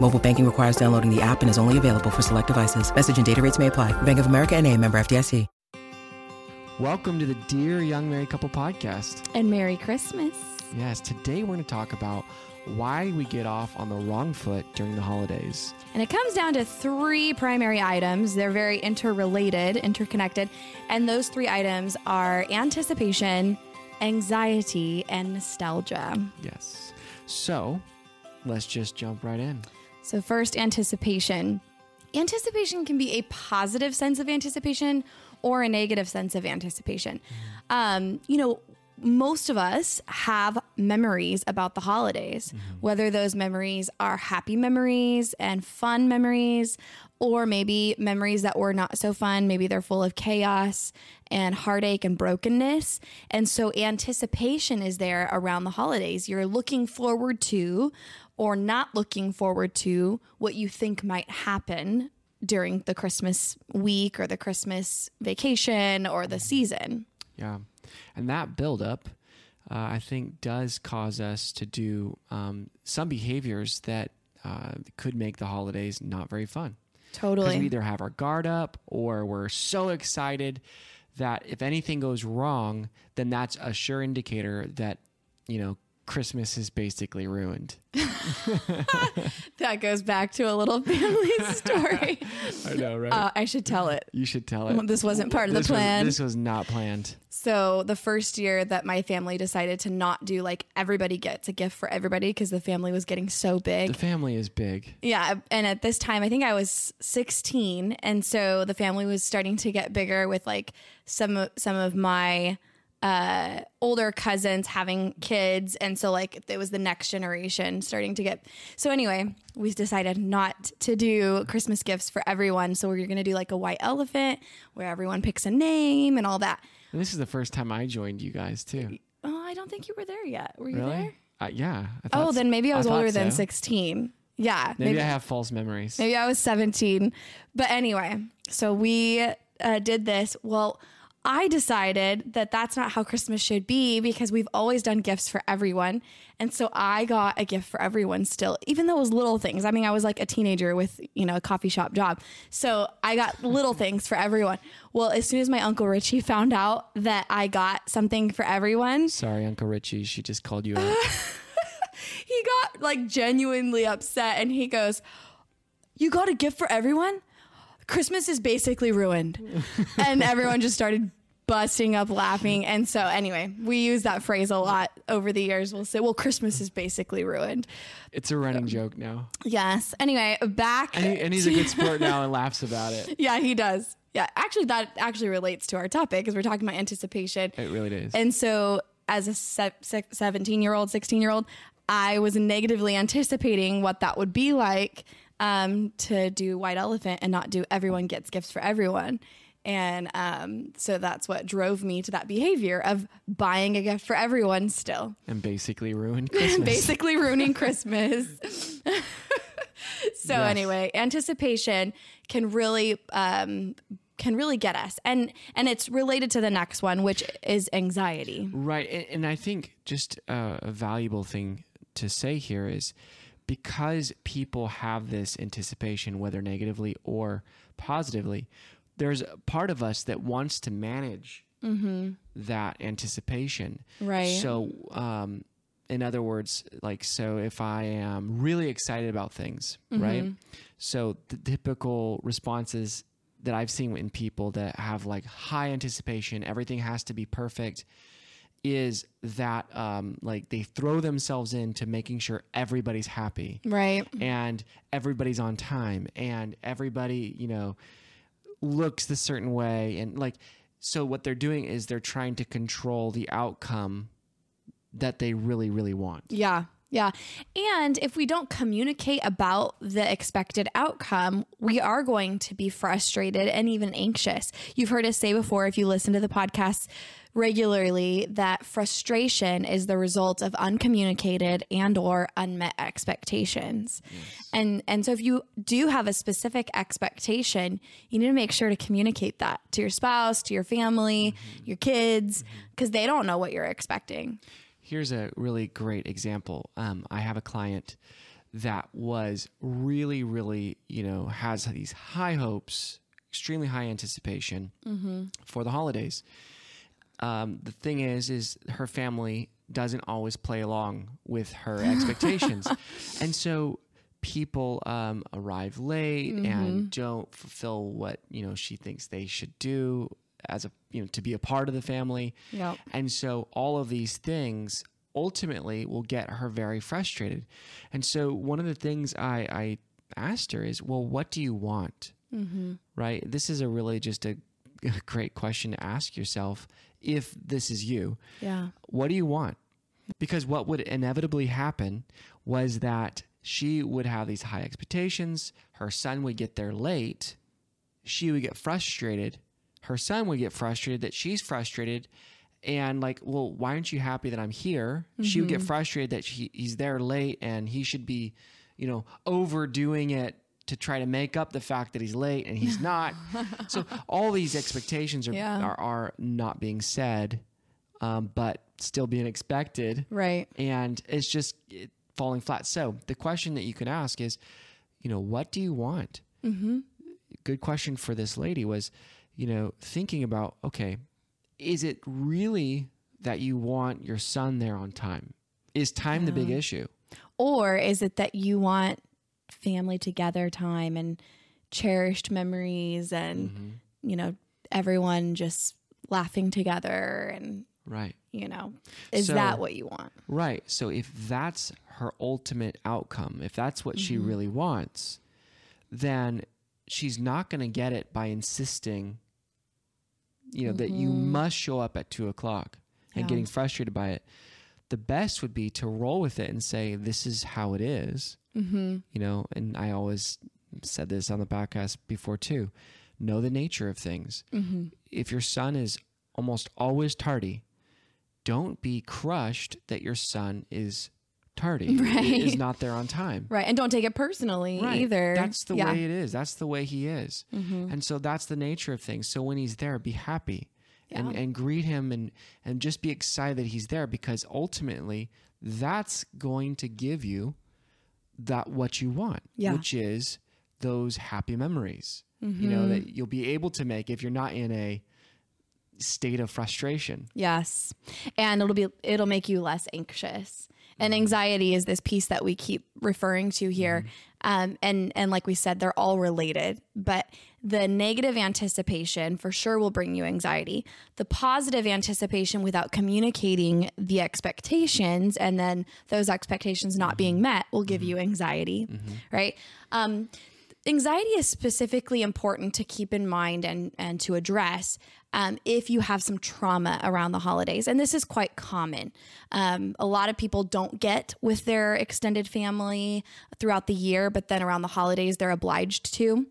Mobile banking requires downloading the app and is only available for select devices. Message and data rates may apply. Bank of America and a member FDIC. Welcome to the Dear Young Married Couple podcast. And Merry Christmas. Yes, today we're going to talk about why we get off on the wrong foot during the holidays. And it comes down to three primary items. They're very interrelated, interconnected. And those three items are anticipation, anxiety, and nostalgia. Yes. So let's just jump right in. So, first, anticipation. Anticipation can be a positive sense of anticipation or a negative sense of anticipation. Um, you know, most of us have memories about the holidays, whether those memories are happy memories and fun memories, or maybe memories that were not so fun. Maybe they're full of chaos and heartache and brokenness. And so anticipation is there around the holidays. You're looking forward to or not looking forward to what you think might happen during the Christmas week or the Christmas vacation or the season. Yeah. And that buildup, uh, I think, does cause us to do um, some behaviors that uh, could make the holidays not very fun. Totally. we either have our guard up or we're so excited that if anything goes wrong, then that's a sure indicator that, you know, Christmas is basically ruined. That goes back to a little family story. I know, right? Uh, I should tell it. you should tell it. This wasn't part of the This was- plan. this was not planned. So the first year that my family decided to not do like everybody gets a gift for everybody because the family was getting so big. The family is big. Yeah, and at this time I think I was 16 and so the family was starting to get bigger with like some of, some of my uh older cousins having kids and so like it was the next generation starting to get so anyway we decided not to do christmas gifts for everyone so we're going to do like a white elephant where everyone picks a name and all that And this is the first time I joined you guys too. oh i don't think you were there yet were you Really? there Uh, yeah. I oh then maybe i was thought older than 16 yeah Maybe, I have false memories. Maybe I was 17. But anyway, so we uh, did this. Well, I decided that that's not how Christmas should be because we've always done gifts for everyone. And so I got a gift for everyone still, even though it was little things. I mean, I was like a teenager with, you know, a coffee shop job. So I got little things for everyone. Well, as soon as my Uncle Richie found out that I got something for everyone, Sorry, Uncle Richie. She just called you out. he got like genuinely upset and he goes, You got a gift for everyone? Christmas is basically ruined. and everyone just started busting up laughing. And so, anyway, we use that phrase a lot over the years. We'll say, Well, Christmas is basically ruined. it's a running joke now. Yes. Anyway, back. And, he, and he's a good sport now and laughs about it. yeah, he does. Yeah, actually, that actually relates to our topic because we're talking about anticipation. It really does. And so, as a 17 year old, 16 year old, I was negatively anticipating what that would be like um, to do White Elephant and not do Everyone Gets Gifts for Everyone. And um, so that's what drove me to that behavior of buying a gift for everyone still. and basically ruined Christmas. Basically ruining Christmas. so Yes. anyway, anticipation can really um, can really get us, and and it's related to the next one, which is anxiety. Right. And, and I think just uh, a valuable thing to say here is because people have this anticipation, whether negatively or positively, there's a part of us that wants to manage that anticipation. Right. So, um, in other words, like, so if I am really excited about things, right? So the typical responses that I've seen in people that have like high anticipation, everything has to be perfect, is that um, like they throw themselves into making sure everybody's happy Right. and everybody's on time and everybody you know looks the certain way and like so what they're doing is they're trying to control the outcome that they really really want Yeah. Yeah. And if we don't communicate about the expected outcome, we are going to be frustrated and even anxious. You've heard us say before, if you listen to the podcast regularly, that frustration is the result of uncommunicated and or unmet expectations. And and so if you do have a specific expectation, you need to make sure to communicate that to your spouse, to your family, mm-hmm. your kids, mm-hmm. because they don't know what you're expecting. Here's a really great example. Um, I have a client that was really, really, you know, has these high hopes, extremely high anticipation mm-hmm. for the holidays. Um, the thing is, is her family doesn't always play along with her expectations, and so people um, arrive late and don't fulfill what you know she thinks they should do as a you know to be a part of the family. Yep. And so all of these things ultimately will get her very frustrated. And so one of the things I, I asked her is, well, what do you want? Right? This is a really just a great question to ask yourself if this is you. Yeah. What do you want? Because what would inevitably happen was that she would have these high expectations. Her son would get there late. She would get frustrated. Her son would get frustrated that she's frustrated. And like, well, why aren't you happy that I'm here? She would get mm-hmm. frustrated that she, he's there late and he should be, you know, overdoing it to try to make up the fact that he's late and he's not. so all these expectations are, Yeah. are, are not being said, um, but still being expected Right. and it's just it, falling flat. So the question that you can ask is, you know, what do you want? Mm-hmm. Good question for this lady was, you know, thinking about, okay, is it really that you want your son there on time? Is time the big issue? Or is it that you want family together time and cherished memories and, mm-hmm. you know, everyone just laughing together and, Right. you know, is So- that what you want? Right. So if that's her ultimate outcome, if that's what she mm-hmm. really wants, then she's not going to get it by insisting, you know, that you mm-hmm. must show up at two o'clock and Yeah. getting frustrated by it. The best would be to roll with it and say, "This is how it is." Mm-hmm. You know, and I always said this on the podcast before too. Know the nature of things. If your son is almost always tardy, don't be crushed that your son is tardy, Right. is not there on time. Right. And don't take it personally either. That's the Yeah. way it is. That's the way he is. And so that's the nature of things. So when he's there, be happy and, and greet him and, and just be excited that he's there because ultimately that's going to give you that what you want, Yeah. which is those happy memories. You know, mm-hmm. that you'll be able to make if you're not in a state of frustration. Yes. And it'll be it'll make you less anxious. And mm-hmm. anxiety is this piece that we keep referring to here. Mm-hmm. Um, and and like we said, they're all related. But the negative anticipation for sure will bring you anxiety. The positive anticipation without communicating the expectations and then those expectations not being met will give you anxiety. Right. Um, anxiety is specifically important to keep in mind and, and to address um, if you have some trauma around the holidays. And this is quite common. Um, a lot of people don't get with their extended family throughout the year, but then around the holidays, they're obliged to.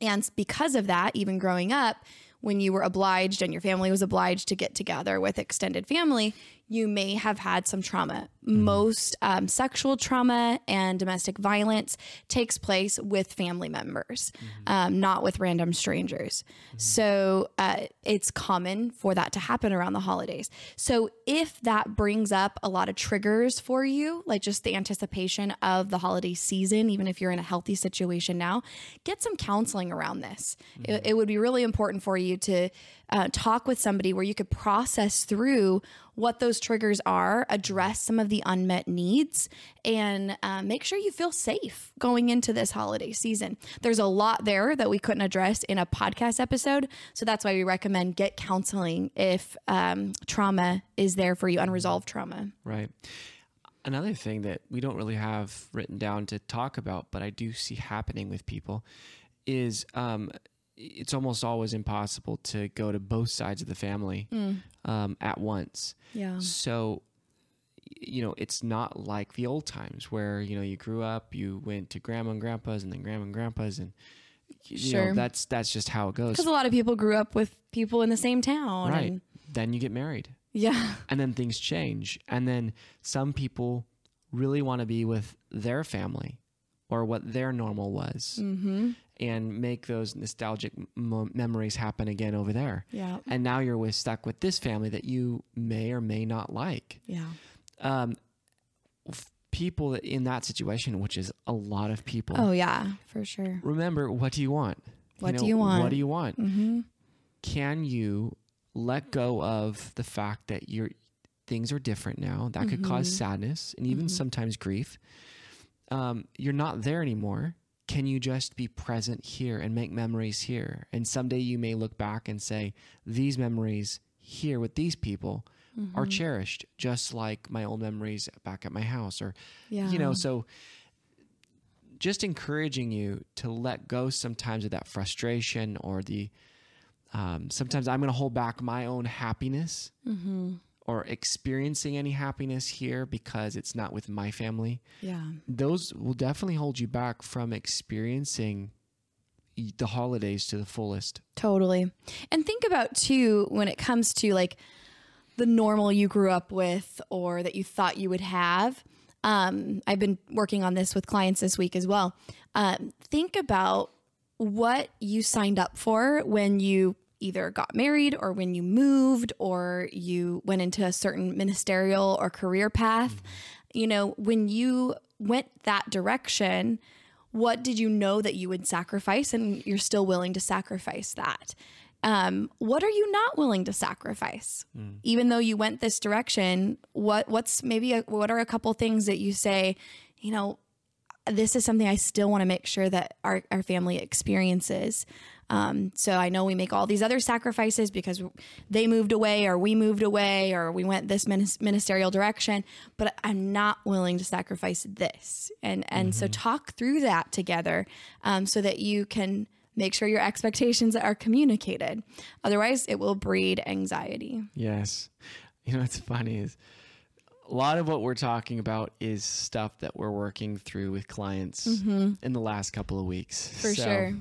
And because of that, even growing up, when you were obliged and your family was obliged to get together with extended family, you may have had some trauma. Most um, sexual trauma and domestic violence takes place with family members, um, not with random strangers. So uh, it's common for that to happen around the holidays. So if that brings up a lot of triggers for you, like just the anticipation of the holiday season, even if you're in a healthy situation now, get some counseling around this. It, it would be really important for you to uh, talk with somebody where you could process through what those triggers are, address some of the unmet needs, and uh, make sure you feel safe going into this holiday season. There's a lot there that we couldn't address in a podcast episode. So that's why we recommend get counseling if um, trauma is there for you, unresolved trauma. Right. Another thing that we don't really have written down to talk about, but I do see happening with people is um, it's almost always impossible to go to both sides of the family um, at once. Yeah. So, you know, it's not like the old times where, you know, you grew up, you went to grandma and grandpa's and then grandma and grandpa's and you Sure. know, that's that's just how it goes. Because a lot of people grew up with people in the same town. Right. And, Then you get married. yeah. and then things change and then some people really want to be with their family or what their normal was Mm-hmm. And make those nostalgic m- memories happen again over there Yeah. and now you're with, stuck with this family that you may or may not like Yeah. um, f- people in that situation which is a lot of people Oh, yeah, for sure. remember what do you want What do you want? what do you want Mm-hmm. can you let go of the fact that you're things are different now that could cause Mm-hmm. sadness and even sometimes grief um, you're not there anymore can you just be present here and make memories here and someday you may look back and say these memories here with these people are Mm-hmm. cherished just like my old memories back at my house or Yeah. you know so just encouraging you to let go sometimes of that frustration or the um, sometimes i'm going to hold back my own happiness Mm-hmm. Or experiencing any happiness here because it's not with my family Yeah. those will definitely hold you back from experiencing the holidays to the fullest Totally. And think about too when it comes to like the normal you grew up with or that you thought you would have. Um, I've been working on this with clients this week as well. Um, think about what you signed up for when you either got married or when you moved or you went into a certain ministerial or career path. You know, when you went that direction, what did you know that you would sacrifice? And you're still willing to sacrifice that. Um, what are you not willing to sacrifice? Even though you went this direction what what's maybe a, what are a couple things that you say you know this is something i still want to make sure that our, our family experiences um, so i know we make all these other sacrifices because they moved away or we moved away or we went this ministerial direction but i'm not willing to sacrifice this. And and so talk through that together um, so that you can make sure your expectations are communicated. Otherwise it will breed anxiety. Yes. You know what's funny is a lot of what we're talking about is stuff that we're working through with clients in the last couple of weeks. Mm-hmm. for So sure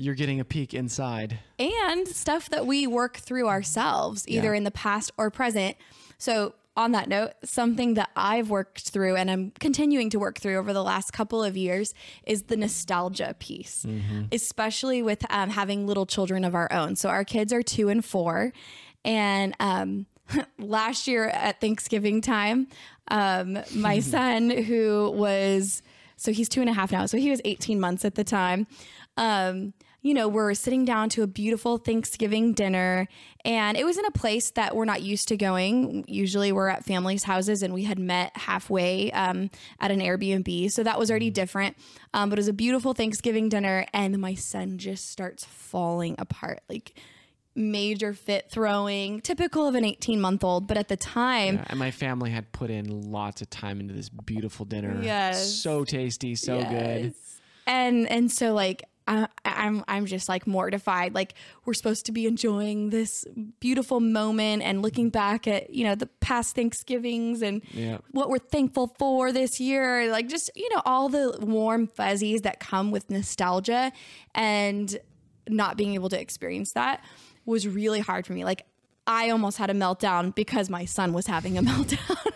you're getting a peek inside and stuff that we work through ourselves, either Yeah. in the past or present. So, on that note, something that I've worked through and I'm continuing to work through over the last couple of years is the nostalgia piece, especially with um, having little children of our own. So, our kids are two and four. And um, last year at Thanksgiving time, um, my son, who was so he's two and a half now, so he was 18 months at the time. Um, you know, we're sitting down to a beautiful Thanksgiving dinner, and it was in a place that we're not used to going. Usually, we're at families' houses, and we had met halfway um, at an Airbnb, so that was already different. Um, but it was a beautiful Thanksgiving dinner, and my son just starts falling apart, like major fit throwing, typical of an 18 month old. But at the time, Yeah, and my family had put in lots of time into this beautiful dinner. Yes. So tasty, so good. and and so like I, I'm I'm just like mortified. Like we're supposed to be enjoying this beautiful moment and looking back at you know the past Thanksgivings and Yeah. what we're thankful for this year. Like just you know all the warm fuzzies that come with nostalgia and not being able to experience that was really hard for me. Like I almost had a meltdown because my son was having a meltdown.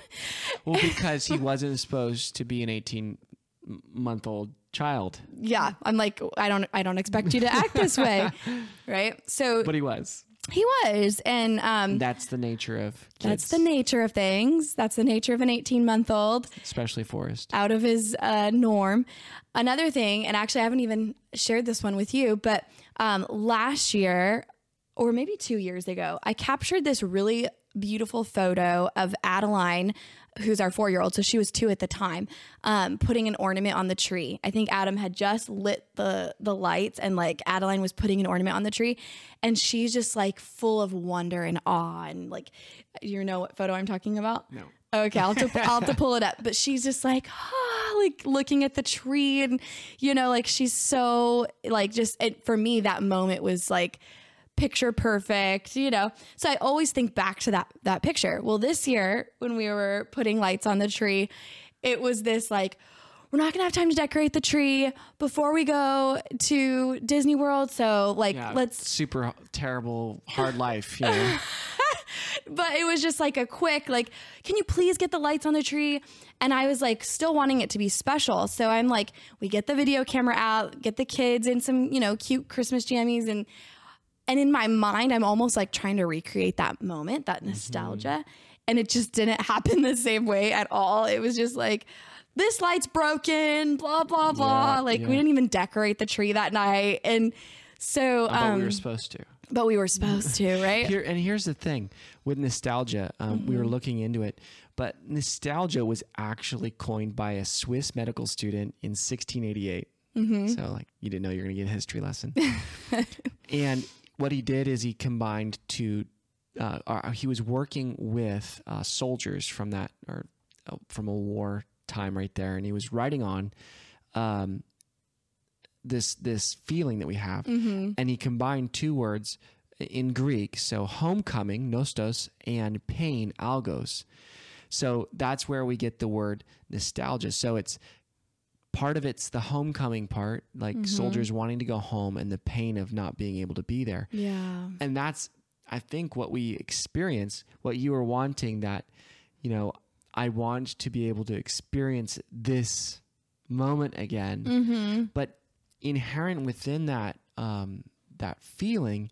Well, because he wasn't supposed to be an 18 month old child, yeah, I'm like I don't I don't expect you to act this way, right? So but he was. he was, and um, That's the nature of kids, that's the nature of things. That's the nature of an 18 month old especially Forrest. out of his uh, norm. Another thing, and actually I haven't even shared this one with you, but um, last year or maybe two years ago, I captured this really beautiful photo of Adeline, who's our four year old. So she was two at the time, um, putting an ornament on the tree. I think Adam had just lit the the lights, and like Adeline was putting an ornament on the tree, and she's just like full of wonder and awe, and like, you know what photo I'm talking about? No. Okay, I'll have, to, I'll have to pull it up. But she's just like, ah, like looking at the tree, and you know, like she's so like just. It, for me, that moment was like picture perfect, you know. So I always think back to that that picture. Well, this year when we were putting lights on the tree, it was this like we're not gonna have time to decorate the tree before we go to Disney World. So like Yeah, let's super terrible hard life. You know, but it was just like a quick like can you please get the lights on the tree and i was like still wanting it to be special so i'm like we get the video camera out get the kids in some you know cute christmas jammies and and in my mind i'm almost like trying to recreate that moment that nostalgia and it just didn't happen the same way at all it was just like this light's broken blah blah blah Yeah, like yeah. we didn't even decorate the tree that night and so but um we were supposed to. but we were supposed to right Here and here's the thing with nostalgia. Um, We Mm-hmm. were looking into it, but nostalgia was actually coined by a Swiss medical student in 1688. Mm-hmm. So like you didn't know you're going to get a history lesson. and what he did is he combined two. Uh, uh, he was working with uh, soldiers from that or uh, from a war time right there, and he was writing on um, this this feeling that we have, and he combined two words in Greek, so homecoming nostos and pain algos. So that's where we get the word nostalgia. So it's part of it's the homecoming part, like soldiers wanting to go home and the pain of not being able to be there. yeah And that's I think what we experience, what you were wanting that, you know, I want to be able to experience this moment again. mm-hmm. But inherent within that um, that feeling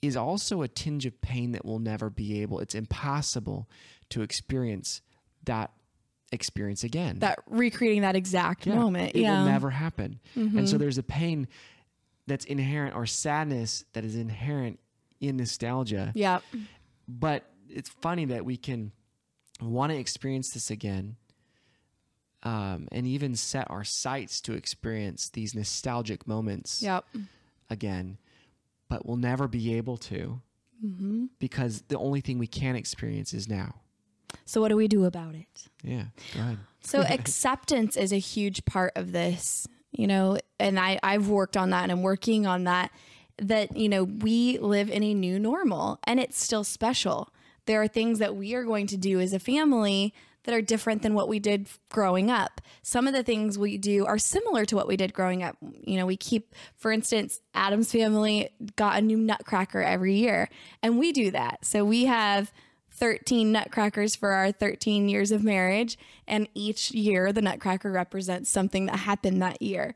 is also a tinge of pain that we'll never be able. It's impossible to experience that experience again. that recreating that exact Yeah, moment. It yeah. Mm-hmm. will never happen. And so there's a pain that's inherent or sadness that is inherent in nostalgia. yeah. But it's funny that we can want to experience this again um, and even set our sights to experience these nostalgic moments Yep. again, but we'll never be able to Mm-hmm. because the only thing we can experience is now. So what do we do about it? Yeah, go ahead. So acceptance is a huge part of this, you know, and I, I've worked on that and I'm working on that, that, you know, we live in a new normal and it's still special. There are things that we are going to do as a family that are different than what we did growing up. Some of the things we do are similar to what we did growing up. You know, we keep, for instance, Adam's family got a new nutcracker every year, and we do that. So we have 13 nutcrackers for our 13 years of marriage. And each year, the nutcracker represents something that happened that year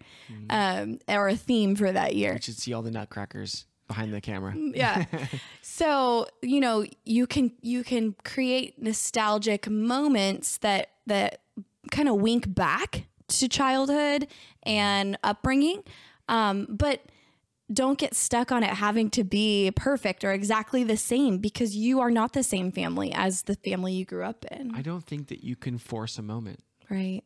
um, or a theme for that year. You should see all the nutcrackers behind the camera. Yeah. so, you know, you can you can create nostalgic moments that that kind of wink back to childhood and upbringing. Um, but don't get stuck on it having to be perfect or exactly the same because you are not the same family as the family you grew up in. I don't think that you can force a moment. right.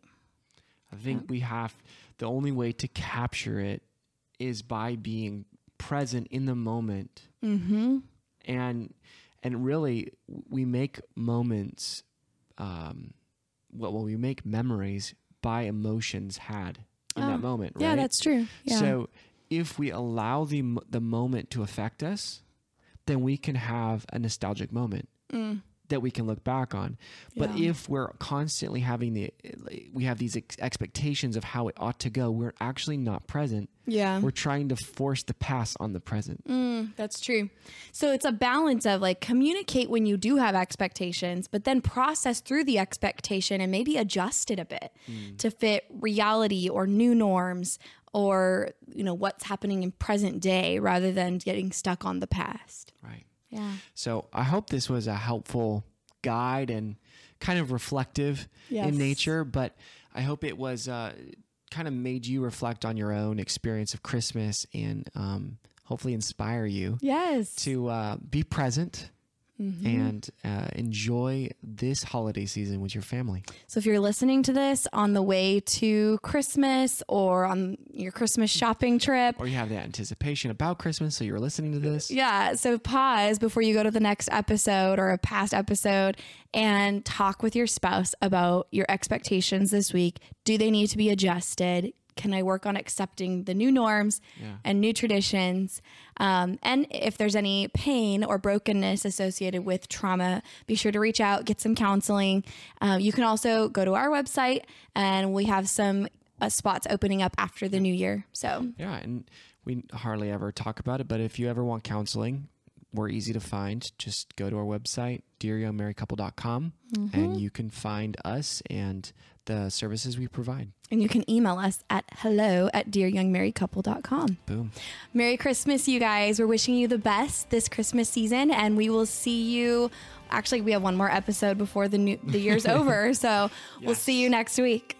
I think we have the only way to capture it is by being present in the moment. Mm-hmm. And and really we make moments um well, well we make memories by emotions had in Oh, that moment, right? Yeah, that's true. Yeah. So if we allow the the moment to affect us, then we can have a nostalgic moment that we can look back on. But Mm. Yeah. if we're constantly having the we have these ex- expectations of how it ought to go, we're actually not present. yeah. We're trying to force the past on the present. Mm, that's true. So it's a balance of like communicate when you do have expectations, but then process through the expectation and maybe adjust it a bit to fit reality or new norms or you know what's happening in present day rather than getting stuck on the past. Right. Yeah. So I hope this was a helpful guide and kind of reflective Yes. in nature, but I hope it was uh, kind of made you reflect on your own experience of Christmas and um, hopefully inspire you Yes. to uh, be present and uh, enjoy this holiday season with your family. So if you're listening to this on the way to Christmas or on your Christmas shopping trip, Or you have that anticipation about Christmas, so you're listening to this. yeah, so pause before you go to the next episode or a past episode and talk with your spouse about your expectations this week. Do they need to be adjusted? Can I work on accepting the new norms and new traditions? Um, and if there's any pain or brokenness associated with trauma, be sure to reach out, get some counseling. Um, you can also go to our website, and we have some uh, spots opening up after the new year. So Yeah, and we hardly ever talk about it, but if you ever want counseling, we're easy to find. Just go to our website, dearyoungmarriedcouple.com, and mm-hmm. you can find us and the services we provide. And you can email us at hello at dearyoungmarriedcouple.com. Boom. Merry Christmas, you guys. We're wishing you the best this Christmas season, and we will see you. Actually, we have one more episode before the new the year's over, so we'll see you next week.